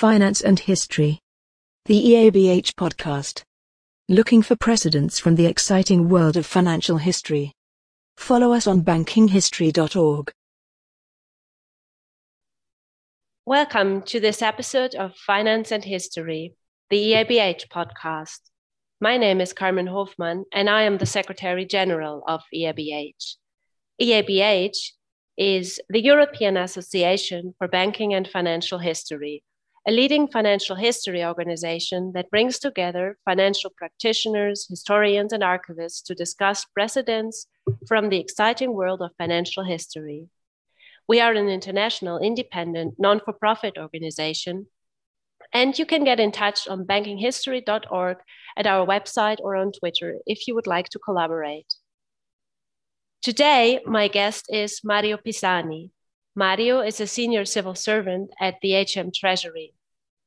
Finance and History. The EABH podcast. Looking for precedents from the exciting world of financial history. Follow us on bankinghistory.org. Welcome to this episode of Finance and History, the EABH podcast. My name is Carmen Hofmann, and I am the Secretary General of EABH. EABH is the European Association for Banking and Financial History, a leading financial history organization that brings together financial practitioners, historians, and archivists to discuss precedents from the exciting world of financial history. We are an international, independent, non for profit organization, and you can get in touch on bankinghistory.org at our website or on Twitter if you would like to collaborate. Today, my guest is Mario Pisani. Mario is a senior civil servant at the HM Treasury,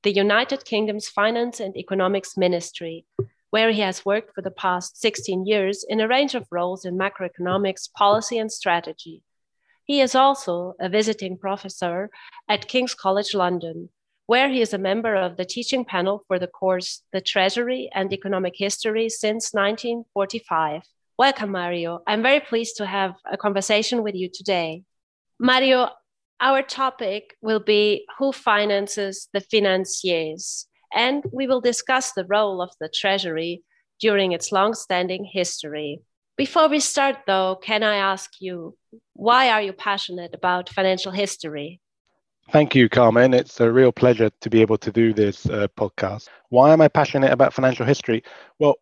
the United Kingdom's Finance and Economics Ministry, where he has worked for the past 16 years in a range of roles in macroeconomics, policy, and strategy. He is also a visiting professor at King's College London, where he is a member of the teaching panel for the course The Treasury and Economic History since 1945. Welcome, Mario. I'm very pleased to have a conversation with you today. Mario, our topic will be who finances the financiers, and we will discuss the role of the Treasury during its long-standing history. Before we start, though, can I ask you, why are you passionate about financial history? Thank you, Carmen. It's a real pleasure to be able to do this uh, podcast. Why am I passionate about financial history? Well,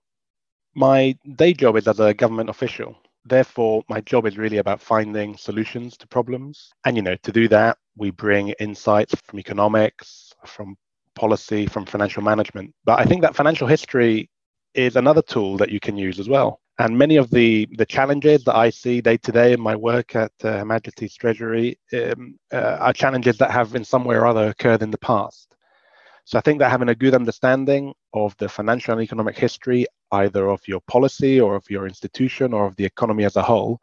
my day job is as a government official. Therefore, my job is really about finding solutions to problems. And, you know, to do that, we bring insights from economics, from policy, from financial management. But I think that financial history is another tool that you can use as well. And many of the, the challenges that I see day to day in my work at uh, Her Majesty's Treasury um, uh, are challenges that have in some way or other occurred in the past. So I think that having a good understanding of the financial and economic history, either of your policy or of your institution or of the economy as a whole,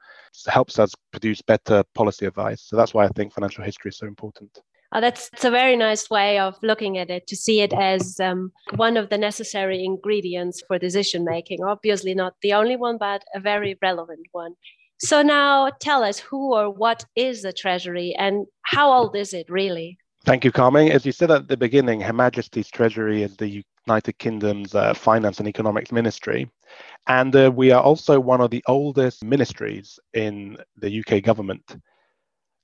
helps us produce better policy advice. So that's why I think financial history is so important. Oh, that's, that's a very nice way of looking at it to see it as um, one of the necessary ingredients for decision making. Obviously, not the only one, but a very relevant one. So, now tell us who or what is the Treasury and how old is it really? Thank you, Carmen. As you said at the beginning, Her Majesty's Treasury is the United Kingdom's uh, Finance and Economics Ministry. And uh, we are also one of the oldest ministries in the UK government.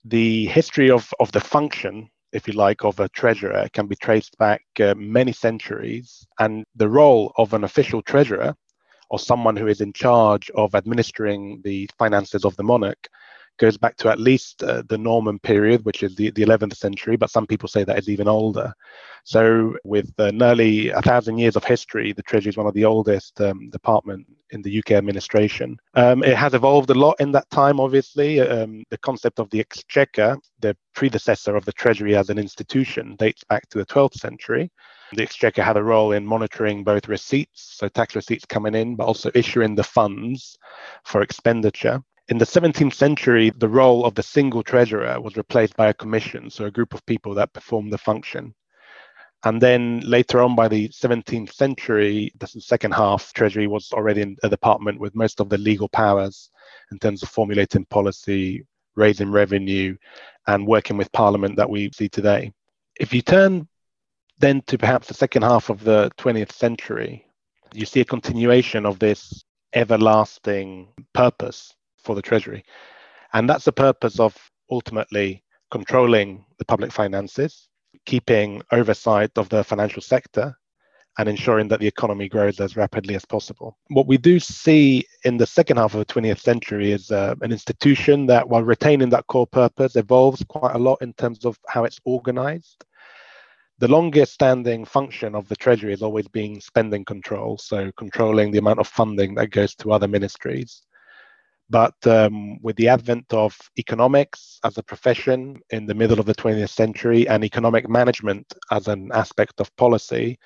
The history of, of the function, if you like, of a treasurer can be traced back uh, many centuries. And the role of an official treasurer or someone who is in charge of administering the finances of the monarch goes back to at least uh, the Norman period, which is the, the 11th century, but some people say that it's even older. So, with uh, nearly a thousand years of history, the Treasury is one of the oldest um, department in the UK administration. Um, it has evolved a lot in that time, obviously. Um, the concept of the Exchequer, the predecessor of the Treasury as an institution, dates back to the 12th century. The Exchequer had a role in monitoring both receipts, so tax receipts coming in, but also issuing the funds for expenditure. In the 17th century, the role of the single treasurer was replaced by a commission, so a group of people that performed the function. And then later on, by the 17th century, the second half, Treasury was already a department with most of the legal powers in terms of formulating policy, raising revenue, and working with Parliament that we see today. If you turn then to perhaps the second half of the 20th century, you see a continuation of this everlasting purpose for the Treasury. And that's the purpose of ultimately controlling the public finances, keeping oversight of the financial sector, and ensuring that the economy grows as rapidly as possible. What we do see in the second half of the 20th century is uh, an institution that, while retaining that core purpose, evolves quite a lot in terms of how it's organized. The longest standing function of the Treasury has always been spending control, so controlling the amount of funding that goes to other ministries. But um, with the advent of economics as a profession in the middle of the 20th century and economic management as an aspect of policy,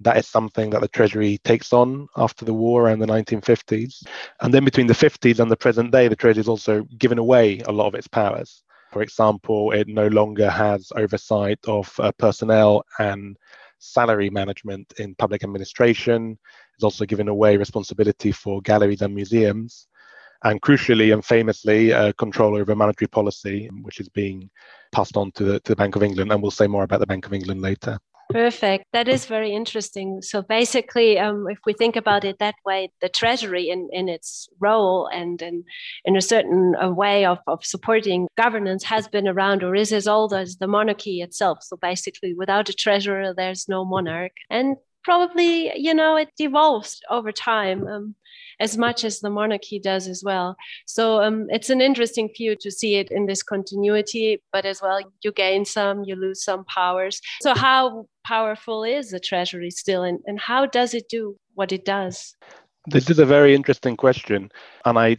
that is something that the Treasury takes on after the war and the 1950s. And then between the 50s and the present day, the Treasury has also given away a lot of its powers. For example, it no longer has oversight of uh, personnel and salary management in public administration. It's also given away responsibility for galleries and museums. And crucially and famously, uh, control over monetary policy, which is being passed on to the, to the Bank of England. And we'll say more about the Bank of England later. Perfect. That is very interesting. So basically, um, if we think about it that way, the Treasury in, in its role and in, in a certain uh, way of, of supporting governance has been around or is as old as the monarchy itself. So basically, without a treasurer, there's no monarch. And probably, you know, it evolves over time. Um, as much as the monarchy does as well. So um, it's an interesting view to see it in this continuity, but as well, you gain some, you lose some powers. So, how powerful is the treasury still, and, and how does it do what it does? This is a very interesting question, and I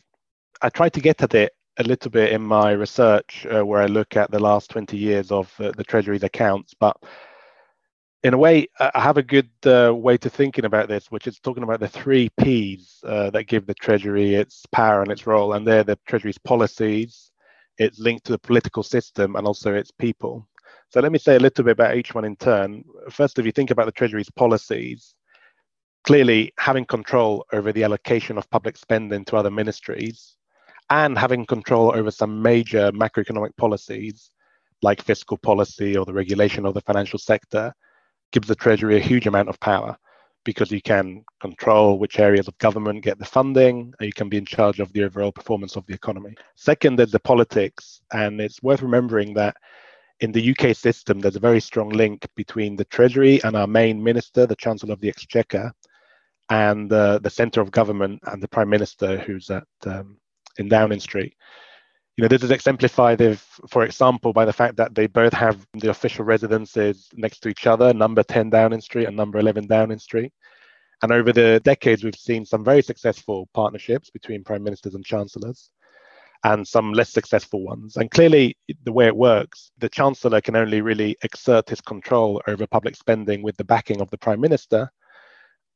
I try to get at it a little bit in my research, uh, where I look at the last 20 years of uh, the Treasury's accounts, but in a way, I have a good uh, way to thinking about this, which is talking about the three P's uh, that give the Treasury its power and its role, and they're the Treasury's policies, its linked to the political system, and also its people. So let me say a little bit about each one in turn. First, if you think about the Treasury's policies, clearly having control over the allocation of public spending to other ministries, and having control over some major macroeconomic policies like fiscal policy or the regulation of the financial sector gives the Treasury a huge amount of power because you can control which areas of government get the funding and you can be in charge of the overall performance of the economy. Second, there's the politics. And it's worth remembering that in the UK system, there's a very strong link between the Treasury and our main minister, the Chancellor of the Exchequer, and uh, the centre of government and the Prime Minister, who's at um, in Downing Street you know, this is exemplified, if, for example, by the fact that they both have the official residences next to each other, number 10 Downing Street and number 11 Downing Street. And over the decades, we've seen some very successful partnerships between prime ministers and chancellors and some less successful ones. And clearly, the way it works, the chancellor can only really exert his control over public spending with the backing of the prime minister.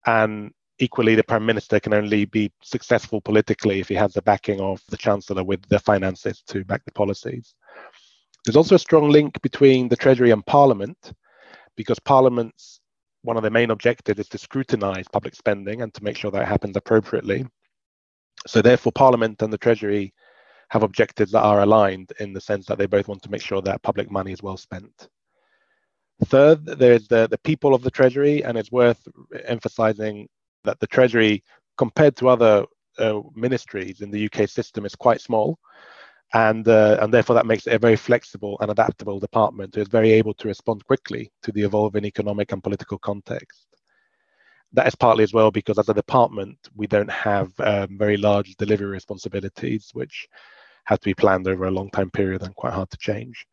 And equally, the prime minister can only be successful politically if he has the backing of the chancellor with the finances to back the policies. There's also a strong link between the treasury and parliament, because parliament's one of the main objectives is to scrutinize public spending and to make sure that it happens appropriately. So, therefore, parliament and the treasury have objectives that are aligned in the sense that they both want to make sure that public money is well spent. Third, there's the, the people of the Treasury, and it's worth emphasizing that the Treasury, compared to other uh, ministries in the UK system, is quite small. And, uh, and therefore, that makes it a very flexible and adaptable department who is very able to respond quickly to the evolving economic and political context. That is partly as well because, as a department, we don't have um, very large delivery responsibilities, which have to be planned over a long time period and quite hard to change.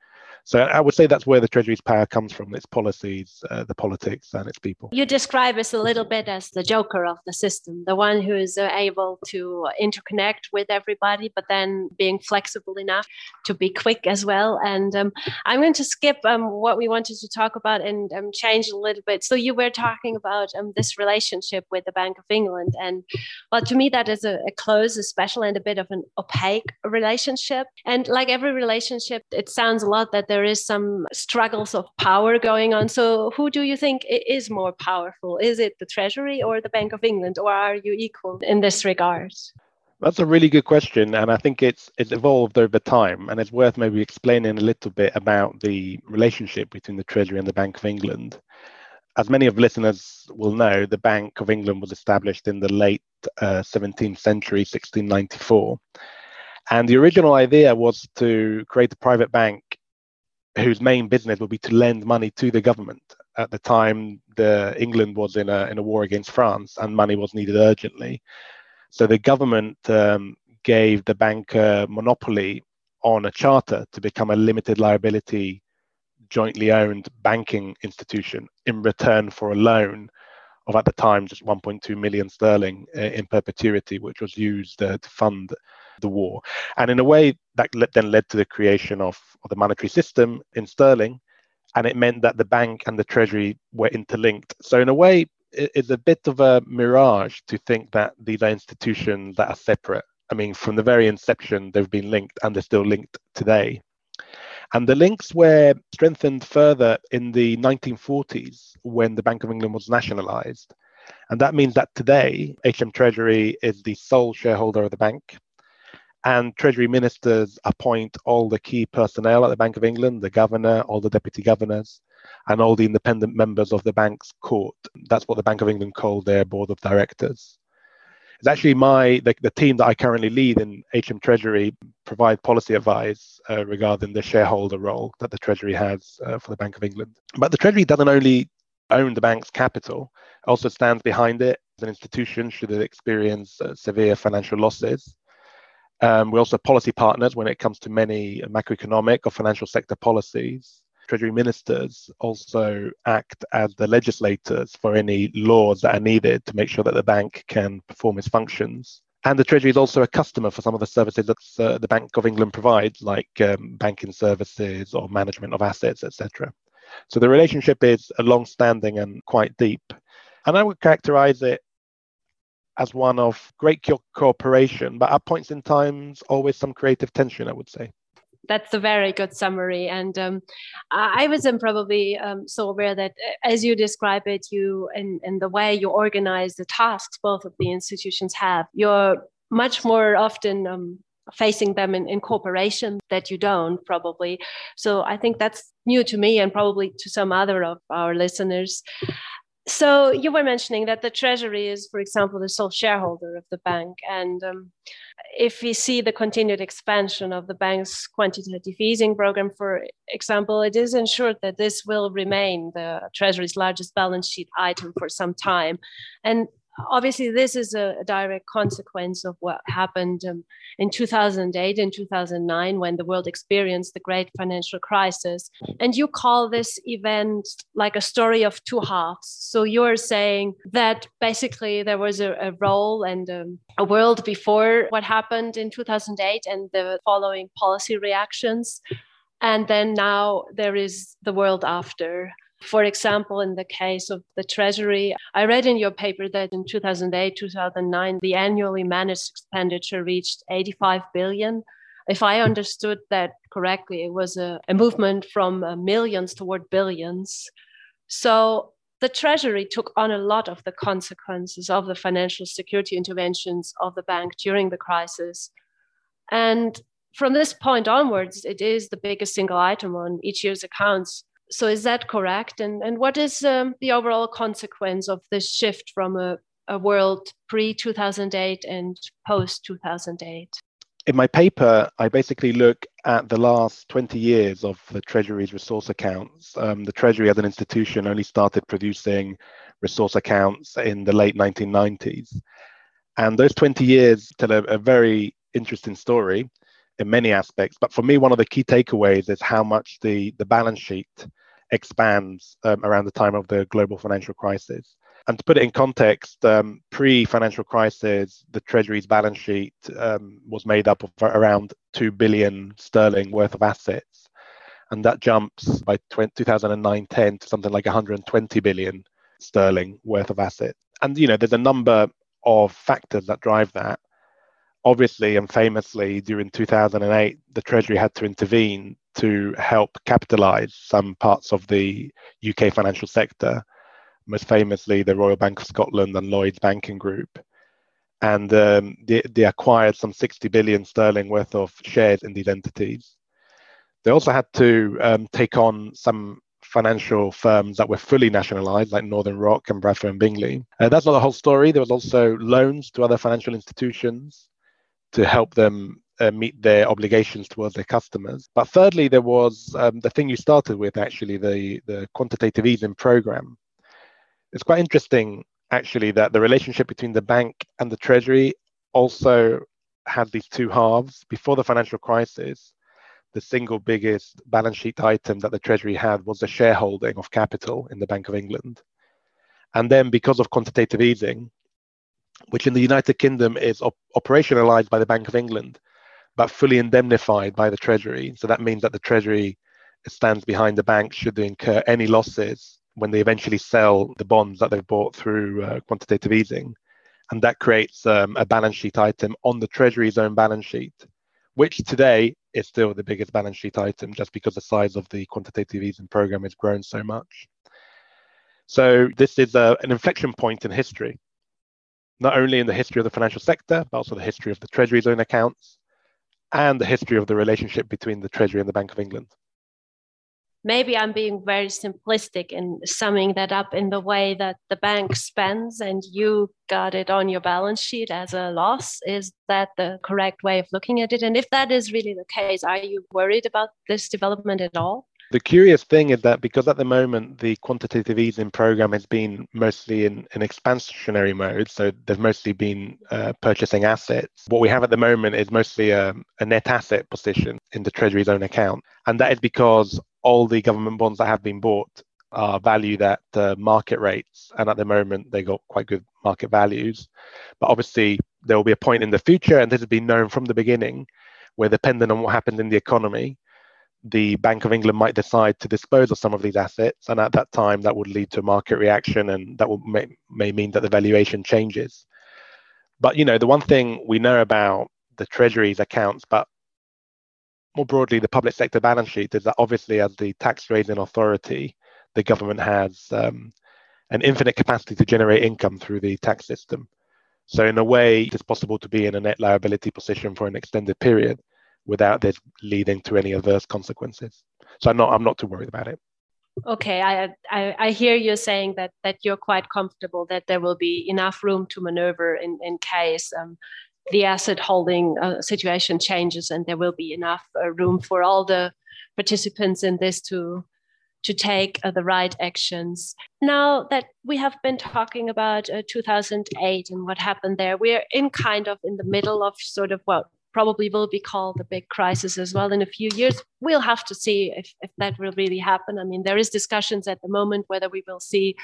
So I would say that's where the Treasury's power comes from its policies, uh, the politics, and its people. You describe us a little bit as the joker of the system, the one who is uh, able to interconnect with everybody, but then being flexible enough to be quick as well. And um, I'm going to skip um, what we wanted to talk about and um, change a little bit. So you were talking about um, this relationship with the Bank of England. And well, to me, that is a, a close, a special, and a bit of an opaque relationship. And like every relationship, it sounds a lot that there there is some struggles of power going on. So, who do you think is more powerful? Is it the Treasury or the Bank of England, or are you equal in this regard? That's a really good question, and I think it's it's evolved over time, and it's worth maybe explaining a little bit about the relationship between the Treasury and the Bank of England. As many of listeners will know, the Bank of England was established in the late uh, 17th century, 1694. And the original idea was to create a private bank whose main business would be to lend money to the government. At the time, the England was in a in a war against France, and money was needed urgently. So the government um, gave the bank a monopoly on a charter to become a limited liability, jointly owned banking institution in return for a loan of at the time just 1.2 million sterling uh, in perpetuity, which was used uh, to fund the war. And in a way, that then led to the creation of, of the monetary system in sterling. And it meant that the bank and the treasury were interlinked. So, in a way, it's a bit of a mirage to think that these are institutions that are separate. I mean, from the very inception, they've been linked and they're still linked today. And the links were strengthened further in the 1940s when the Bank of England was nationalized. And that means that today, HM Treasury is the sole shareholder of the bank. And Treasury ministers appoint all the key personnel at the Bank of England, the governor, all the deputy governors, and all the independent members of the bank's court. That's what the Bank of England called their board of directors. It's actually my the, the team that I currently lead in HM Treasury provide policy advice uh, regarding the shareholder role that the Treasury has uh, for the Bank of England. But the Treasury doesn't only own the bank's capital, also stands behind it as an institution should it experience uh, severe financial losses. Um, we're also policy partners when it comes to many macroeconomic or financial sector policies. Treasury ministers also act as the legislators for any laws that are needed to make sure that the bank can perform its functions. And the Treasury is also a customer for some of the services that uh, the Bank of England provides, like um, banking services or management of assets, etc. So the relationship is a long-standing and quite deep. And I would characterize it as one of great cooperation, but at points in times, always some creative tension, I would say that's a very good summary. And um, I wasn't probably um, so aware that uh, as you describe it, you and, and the way you organize the tasks both of the institutions have, you're much more often um, facing them in, in cooperation that you don't probably. So I think that's new to me and probably to some other of our listeners. So you were mentioning that the Treasury is, for example, the sole shareholder of the bank, and um, if we see the continued expansion of the bank's quantitative easing program, for example, it is ensured that this will remain the Treasury's largest balance sheet item for some time, and obviously this is a, a, direct consequence of what happened um, in 2008 and 2009 when the world experienced the great financial crisis. And you call this event like a story of two halves. So you're saying that basically there was a, a role and um, a world before what happened in 2008 and the following policy reactions. And then now there is the world after for example, in the case of the Treasury, I read in your paper that in 2008, 2009, the annually managed expenditure reached 85 billion. If I understood that correctly, it was a, a movement from uh, millions toward billions. So the Treasury took on a lot of the consequences of the financial security interventions of the bank during the crisis. And from this point onwards, it is the biggest single item on each year's accounts so is that correct? And and what is um, the overall consequence of this shift from a, a world pre 2008 and post 2008? In my paper, I basically look at the last 20 years of the Treasury's resource accounts. Um, the Treasury as an institution only started producing resource accounts in the late 1990s. And those 20 years tell a, a very interesting story in many aspects. But for me, one of the key takeaways is how much the, the balance sheet expands um, around the time of the global financial crisis. And to put it in context, um, pre financial crisis, the Treasury's balance sheet um, was made up of around 2 billion sterling worth of assets. And that jumps by 2009 10 to something like 120 billion sterling worth of assets. And, you know, there's a number of factors that drive that obviously and famously during 2008 the treasury had to intervene to help capitalize some parts of the UK financial sector, most famously the Royal Bank of Scotland and Lloyds Banking Group. And um, they, they acquired some 60 billion sterling worth of shares in these entities. They also had to um, take on some financial firms that were fully nationalized, like Northern Rock and Bradford and Bingley. Uh, that's not the whole story. There was also loans to other financial institutions to help them uh, meet their obligations towards their customers. But thirdly, there was um, the thing you started with, actually, the, the quantitative easing program. It's quite interesting, actually, that the relationship between the bank and the treasury also had these two halves. Before the financial crisis, the single biggest balance sheet item that the treasury had was the shareholding of capital in the Bank of England. And then, because of quantitative easing, which in the United Kingdom is op- operationalized by the Bank of England, but fully indemnified by the Treasury. So that means that the Treasury stands behind the bank should they incur any losses when they eventually sell the bonds that they've bought through uh, quantitative easing. And that creates um, a balance sheet item on the Treasury's own balance sheet, which today is still the biggest balance sheet item just because the size of the quantitative easing program has grown so much. So this is a, an inflection point in history, not only in the history of the financial sector, but also the history of the Treasury's own accounts and the history of the relationship between the Treasury and the Bank of England maybe I'm being very simplistic in summing that up in the way that the bank spends and you got it on your balance sheet as a loss. Is that the correct way of looking at it? And if that is really the case, are you worried about this development at all? The curious thing is that because at the moment the quantitative easing program has been mostly in an expansionary mode, so they've mostly been uh, purchasing assets. What we have at the moment is mostly a, a net asset position in the Treasury's own account. And that is because all the government bonds that have been bought are valued at uh, market rates. And at the moment, they got quite good market values. But obviously, there will be a point in the future, and this has been known from the beginning, where depending on what happens in the economy, the Bank of England might decide to dispose of some of these assets. And at that time, that would lead to market reaction, and that may, may mean that the valuation changes. But you know, the one thing we know about the Treasury's accounts, but more broadly, the public sector balance sheet is that obviously, as the tax raising authority, the government has um, an infinite capacity to generate income through the tax system. So, in a way, it's possible to be in a net liability position for an extended period without this leading to any adverse consequences. So, I'm not, I'm not too worried about it. Okay, I, I, I hear you saying that that you're quite comfortable that there will be enough room to maneuver in in case um, the asset holding uh, situation changes and there will be enough uh, room for all the participants in this to to take uh, the right actions. Now that we have been talking about uh, 2008 and what happened there, we're in kind of in the middle of sort of what probably will be called the big crisis as well in a few years. We'll have to see if, if that will really happen. I mean, there is discussions at the moment whether we will see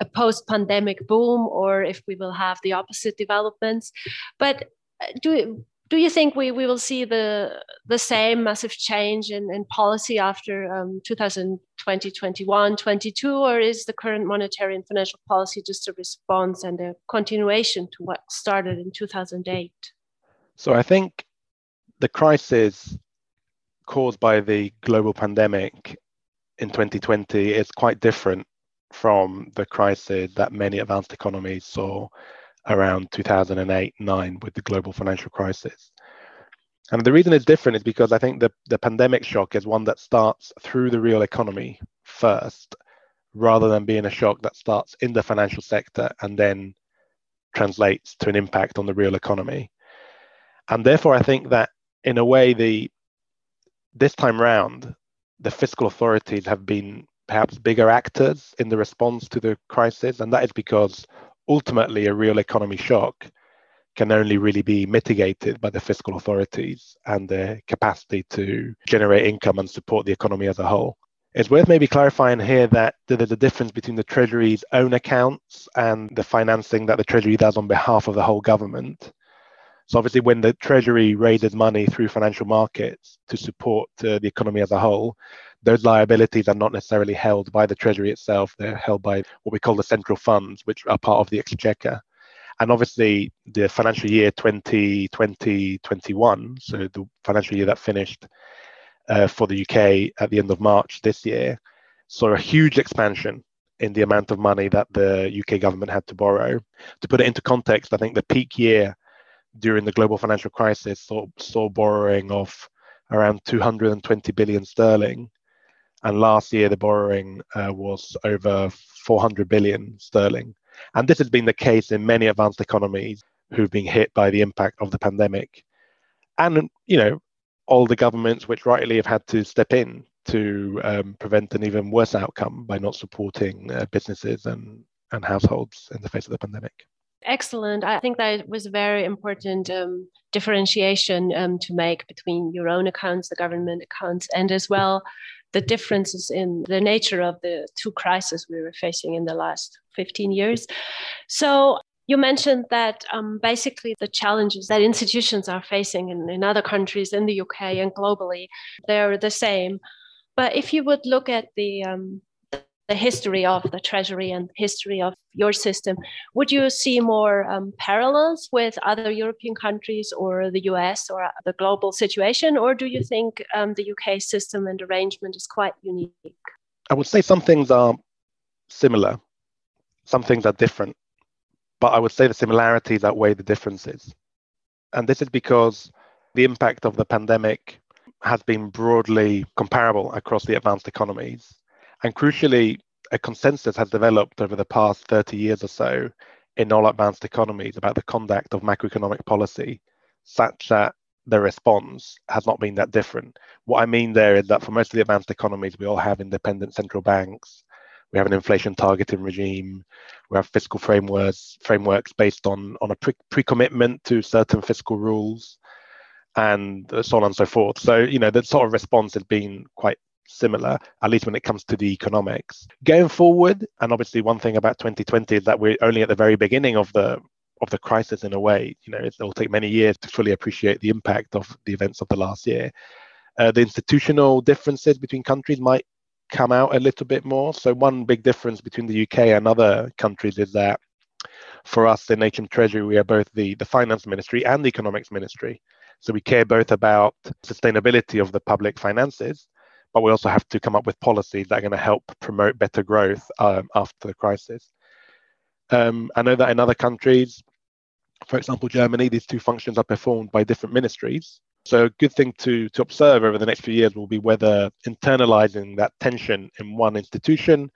a post-pandemic boom or if we will have the opposite developments. But uh, do do you think we, we will see the the same massive change in, in policy after um, 2020, 21, 22, or is the current monetary and financial policy just a response and a continuation to what started in 2008? So I think the crisis caused by the global pandemic in 2020 is quite different from the crisis that many advanced economies saw around 2008 9 with the global financial crisis. And the reason it's different is because I think the, the pandemic shock is one that starts through the real economy first, rather than being a shock that starts in the financial sector and then translates to an impact on the real economy. And therefore, I think that in a way, the this time round, the fiscal authorities have been perhaps bigger actors in the response to the crisis. And that is because ultimately a real economy shock can only really be mitigated by the fiscal authorities and their capacity to generate income and support the economy as a whole. It's worth maybe clarifying here that there's a difference between the Treasury's own accounts and the financing that the Treasury does on behalf of the whole government. So, obviously, when the Treasury raises money through financial markets to support uh, the economy as a whole, those liabilities are not necessarily held by the Treasury itself. They're held by what we call the central funds, which are part of the exchequer. And obviously, the financial year 2020 21, so the financial year that finished uh, for the UK at the end of March this year, saw a huge expansion in the amount of money that the UK government had to borrow. To put it into context, I think the peak year during the global financial crisis saw, saw borrowing of around 220 billion sterling and last year the borrowing uh, was over 400 billion sterling. And this has been the case in many advanced economies who've been hit by the impact of the pandemic. And, you know, all the governments which rightly have had to step in to um, prevent an even worse outcome by not supporting uh, businesses and, and households in the face of the pandemic. Excellent. I think that was a very important um, differentiation um, to make between your own accounts, the government accounts, and as well the differences in the nature of the two crises we were facing in the last 15 years. So you mentioned that um, basically the challenges that institutions are facing in, in other countries, in the UK and globally, they're the same. But if you would look at the um, the history of the Treasury and history of your system, would you see more um, parallels with other European countries or the US or the global situation? Or do you think um, the UK system and arrangement is quite unique? I would say some things are similar, some things are different, but I would say the similarities outweigh the differences. And this is because the impact of the pandemic has been broadly comparable across the advanced economies. And crucially, a consensus has developed over the past 30 years or so in all advanced economies about the conduct of macroeconomic policy, such that the response has not been that different. What I mean there is that for most of the advanced economies, we all have independent central banks. We have an inflation targeting regime. We have fiscal frameworks frameworks based on on a pre, pre-commitment to certain fiscal rules, and so on and so forth. So you know the sort of response has been quite similar, at least when it comes to the economics. Going forward, and obviously one thing about 2020 is that we're only at the very beginning of the of the crisis in a way. You know, it will take many years to fully appreciate the impact of the events of the last year. Uh, the institutional differences between countries might come out a little bit more. So one big difference between the UK and other countries is that for us in HM Treasury, we are both the, the finance ministry and the economics ministry. So we care both about sustainability of the public finances, but we also have to come up with policies that are going to help promote better growth um, after the crisis. Um, I know that in other countries, for example, Germany, these two functions are performed by different ministries. So a good thing to, to observe over the next few years will be whether internalizing that tension in one institution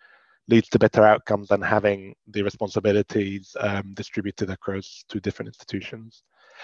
leads to better outcomes than having the responsibilities um, distributed across two different institutions.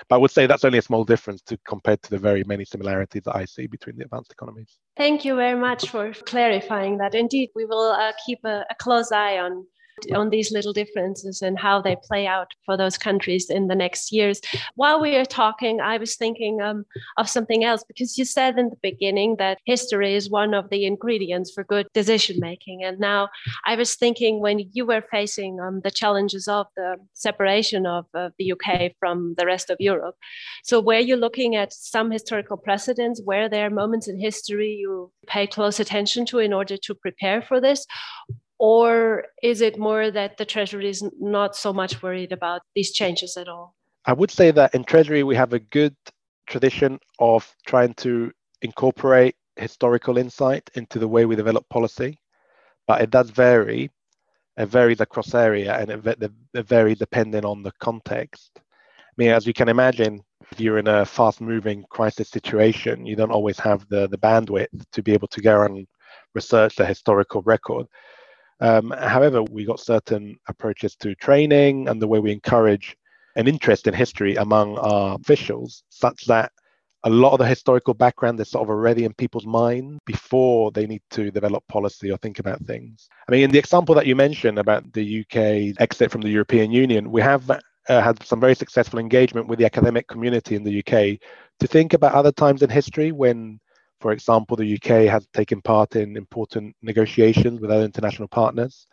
But I would say that's only a small difference to compared to the very many similarities that I see between the advanced economies. Thank you very much for clarifying that. Indeed, we will uh, keep a, a close eye on on these little differences and how they play out for those countries in the next years. While we are talking, I was thinking um, of something else because you said in the beginning that history is one of the ingredients for good decision making. And now I was thinking when you were facing um, the challenges of the separation of uh, the UK from the rest of Europe. So, were you looking at some historical precedents? Were there moments in history you pay close attention to in order to prepare for this? Or is it more that the Treasury is not so much worried about these changes at all? I would say that in Treasury, we have a good tradition of trying to incorporate historical insight into the way we develop policy, but it does vary. It varies across area and it, it varies depending on the context. I mean, as you can imagine, if you're in a fast moving crisis situation, you don't always have the, the bandwidth to be able to go and research the historical record. Um, however, we got certain approaches to training and the way we encourage an interest in history among our officials, such that a lot of the historical background is sort of already in people's mind before they need to develop policy or think about things. I mean, in the example that you mentioned about the UK exit from the European Union, we have uh, had some very successful engagement with the academic community in the UK to think about other times in history when for example, the UK has taken part in important negotiations with other international partners,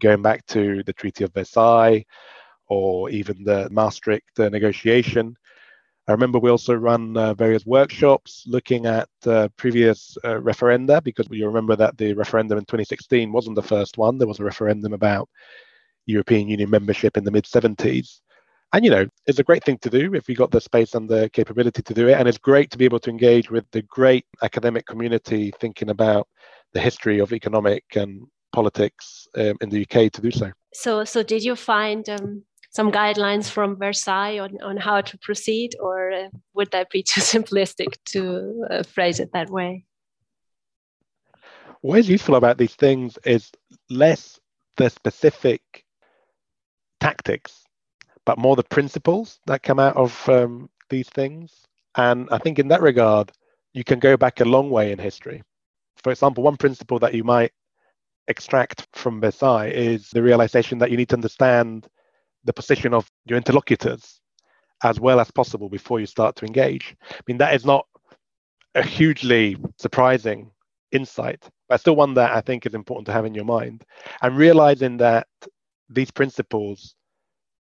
going back to the Treaty of Versailles or even the Maastricht uh, negotiation. I remember we also run uh, various workshops looking at uh, previous uh, referenda because you remember that the referendum in 2016 wasn't the first one. There was a referendum about European Union membership in the mid 70s and you know it's a great thing to do if we got the space and the capability to do it. And it's great to be able to engage with the great academic community thinking about the history of economic and politics um, in the uk to do so. So so did you find um, some guidelines from versailles on, on how to proceed or uh, would that be too simplistic to uh, phrase it that way? What is useful about these things is less the specific tactics but more the principles that come out of um, these things. And I think in that regard, you can go back a long way in history. For example, one principle that you might extract from Versailles is the realization that you need to understand the position of your interlocutors as well as possible before you start to engage. I mean, that is not a hugely surprising insight, but still one that I think is important to have in your mind. And realizing that these principles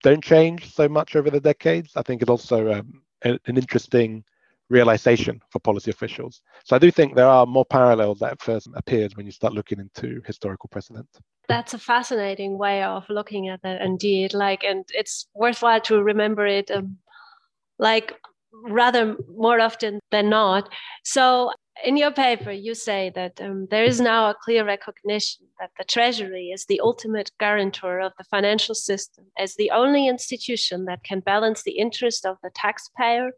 don't change so much over the decades. I think it's also um, an interesting realization for policy officials. So I do think there are more parallels that first appeared when you start looking into historical precedent. That's a fascinating way of looking at that, indeed. Like, and it's worthwhile to remember it, um, like rather more often than not. So in your paper, you say that um, there is now a clear recognition that the Treasury is the ultimate guarantor of the financial system as the only institution that can balance the interest of the taxpayer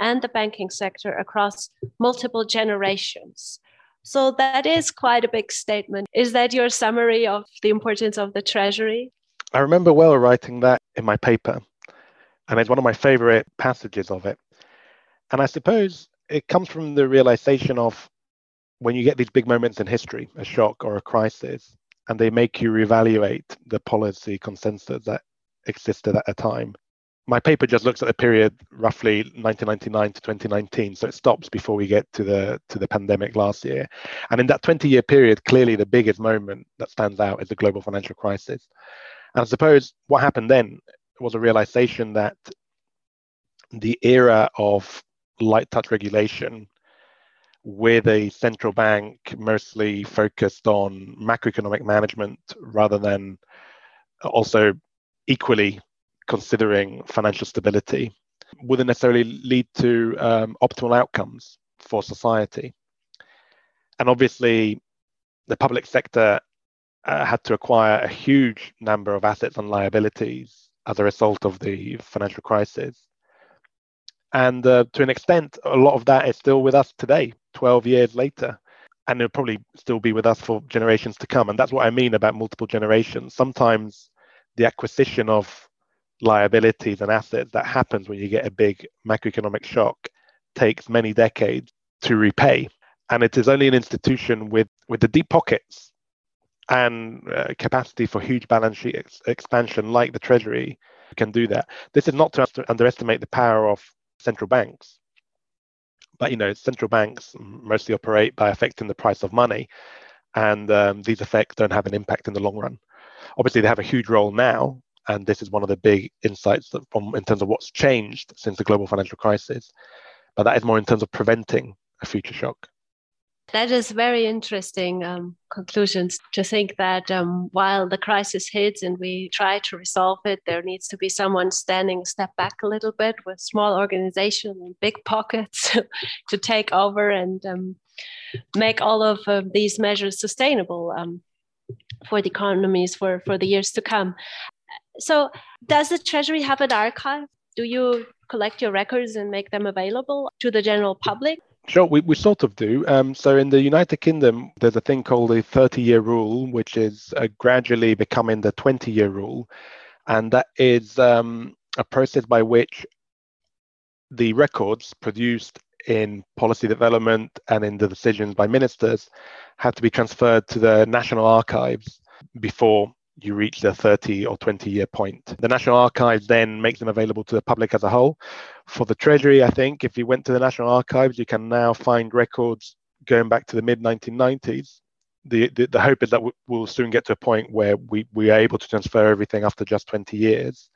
and the banking sector across multiple generations. So that is quite a big statement. Is that your summary of the importance of the Treasury? I remember well writing that in my paper, and it's one of my favorite passages of it. And I suppose it comes from the realization of when you get these big moments in history, a shock or a crisis, and they make you reevaluate the policy consensus that existed at a time. My paper just looks at the period roughly 1999 to 2019, so it stops before we get to the to the pandemic last year. And in that 20-year period, clearly the biggest moment that stands out is the global financial crisis. And I suppose what happened then was a realization that the era of light touch regulation with a central bank mostly focused on macroeconomic management rather than also equally considering financial stability wouldn't necessarily lead to um, optimal outcomes for society. And obviously, the public sector uh, had to acquire a huge number of assets and liabilities as a result of the financial crisis. And uh, to an extent, a lot of that is still with us today, 12 years later. And it'll probably still be with us for generations to come. And that's what I mean about multiple generations. Sometimes the acquisition of liabilities and assets that happens when you get a big macroeconomic shock takes many decades to repay. And it is only an institution with, with the deep pockets and uh, capacity for huge balance sheet ex- expansion like the Treasury can do that. This is not to underestimate the power of central banks. But you know, central banks mostly operate by affecting the price of money, and um, these effects don't have an impact in the long run. Obviously, they have a huge role now, and this is one of the big insights from in terms of what's changed since the global financial crisis. But that is more in terms of preventing a future shock. That is very interesting um, conclusions to think that um, while the crisis hits and we try to resolve it, there needs to be someone standing a step back a little bit with small organization and big pockets to take over and um, make all of uh, these measures sustainable um, for the economies for, for the years to come. So, does the Treasury have an archive? Do you collect your records and make them available to the general public? Sure, we, we sort of do. Um, so in the United Kingdom, there's a thing called the 30 year rule, which is uh, gradually becoming the 20 year rule. And that is um, a process by which the records produced in policy development and in the decisions by ministers have to be transferred to the National Archives before you reach the 30 or 20 year point. The National Archives then makes them available to the public as a whole. For the Treasury, I think if you went to the National Archives, you can now find records going back to the mid 1990s. The, the, the, hope is that we'll soon get to a point where we, we are able to transfer everything after just 20 years.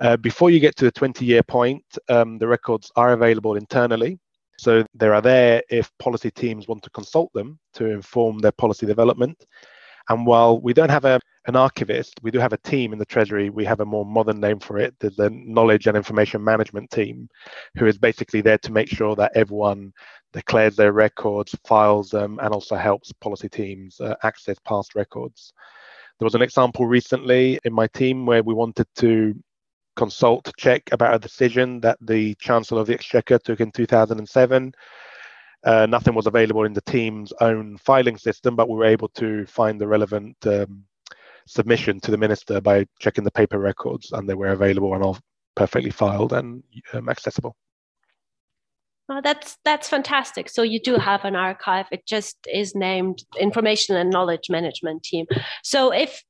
Uh, before you get to the 20 year point, um, the records are available internally. So they are there if policy teams want to consult them to inform their policy development. And while we don't have a, an archivist, we do have a team in the Treasury. We have a more modern name for it. There's the Knowledge and Information Management Team, who is basically there to make sure that everyone declares their records, files them, and also helps policy teams uh, access past records. There was an example recently in my team where we wanted to consult, check about a decision that the Chancellor of the Exchequer took in 2007 uh, nothing was available in the team's own filing system, but we were able to find the relevant um, submission to the minister by checking the paper records, and they were available and all perfectly filed and um, accessible. Well, that's that's fantastic. So you do have an archive. It just is named Information and Knowledge Management Team. So if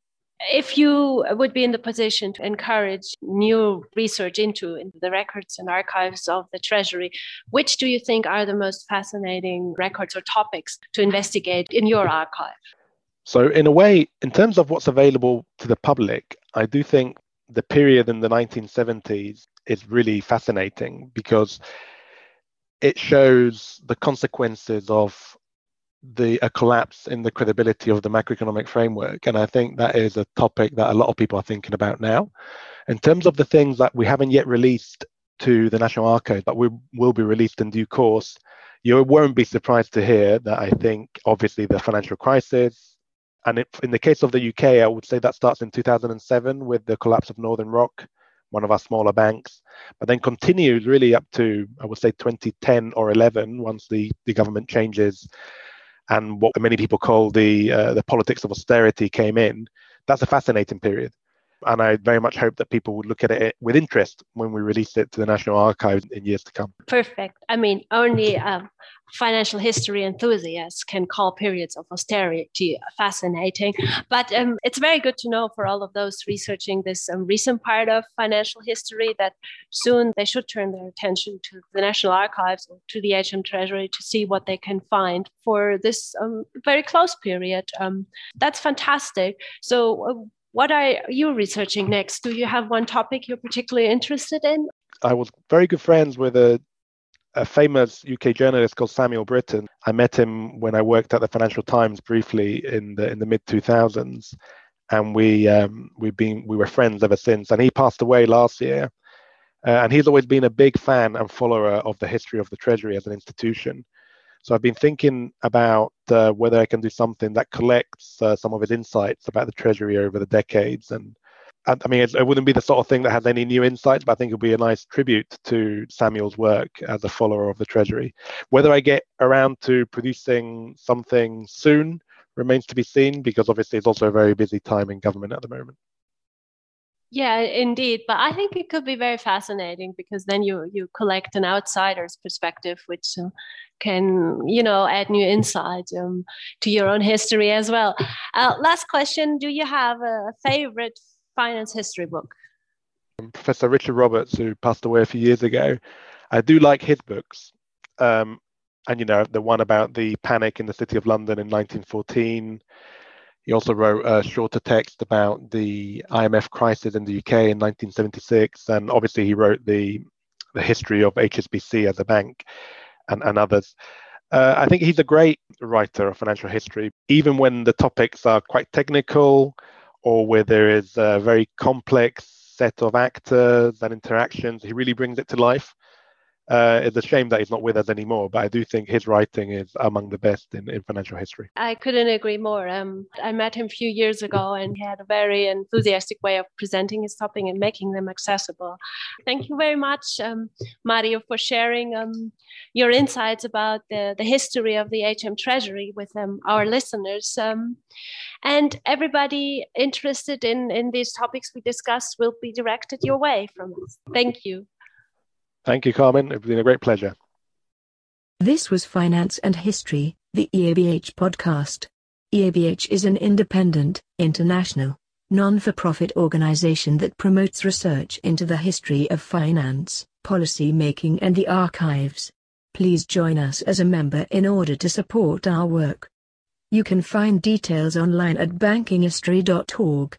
if you would be in the position to encourage new research into, into the records and archives of the Treasury, which do you think are the most fascinating records or topics to investigate in your archive? So, in a way, in terms of what's available to the public, I do think the period in the 1970s is really fascinating because it shows the consequences of the a collapse in the credibility of the macroeconomic framework. And i think that is a topic that a lot of people are thinking about now. In terms of the things that we haven't yet released to the national archives but we will be released in due course you won't be surprised to hear that i think obviously the financial crisis and in the case of the uk i would say that starts in 2007 with the collapse of northern rock one of our smaller banks, but then continues really up to, I would say, 2010 or 11, once the, the government changes and what many people call the, uh, the politics of austerity came in. That's a fascinating period. And I very much hope that people would look at it with interest when we release it to the National Archives in years to come. Perfect. I mean, only um, financial history enthusiasts can call periods of austerity fascinating. But um, it's very good to know for all of those researching this um, recent part of financial history that soon they should turn their attention to the National Archives or to the HM Treasury to see what they can find for this um, very close period. Um, that's fantastic. So, uh, what are you researching next? Do you have one topic you're particularly interested in? I was very good friends with a, a famous UK journalist called Samuel Brittan. I met him when I worked at the Financial Times briefly in the in the mid 2000s, and we um, we've been we were friends ever since. And he passed away last year, uh, and he's always been a big fan and follower of the history of the Treasury as an institution. So I've been thinking about uh, whether I can do something that collects uh, some of his insights about the Treasury over the decades. And, and I mean, it wouldn't be the sort of thing that has any new insights, but I think it would be a nice tribute to Samuel's work as a follower of the Treasury. Whether I get around to producing something soon remains to be seen, because obviously it's also a very busy time in government at the moment. Yeah, indeed. But I think it could be very fascinating because then you you collect an outsider's perspective, which uh, can you know add new insight um, to your own history as well. Uh, last question: Do you have a favorite finance history book? Professor Richard Roberts, who passed away a few years ago, I do like his books. Um, and you know the one about the panic in the city of London in 1914 he also wrote a shorter text about the IMF crisis in the UK in 1976, and obviously he wrote the the history of HSBC as a bank and, and others. Uh, I think he's a great writer of financial history, even when the topics are quite technical or where there is a very complex set of actors and interactions. He really brings it to life uh, it's a shame that he's not with us anymore, but I do think his writing is among the best in, in financial history. I couldn't agree more. Um, I met him a few years ago and he had a very enthusiastic way of presenting his topic and making them accessible. Thank you very much, um, Mario, for sharing um, your insights about the, the history of the HM Treasury with um, our listeners. Um, and everybody interested in, in these topics we discussed will be directed your way from us. Thank you. Thank you, Carmen. It's been a great pleasure. This was Finance and History, the EABH podcast. EABH is an independent, international, non for profit organization that promotes research into the history of finance, policy making, and the archives. Please join us as a member in order to support our work. You can find details online at bankinghistory.org.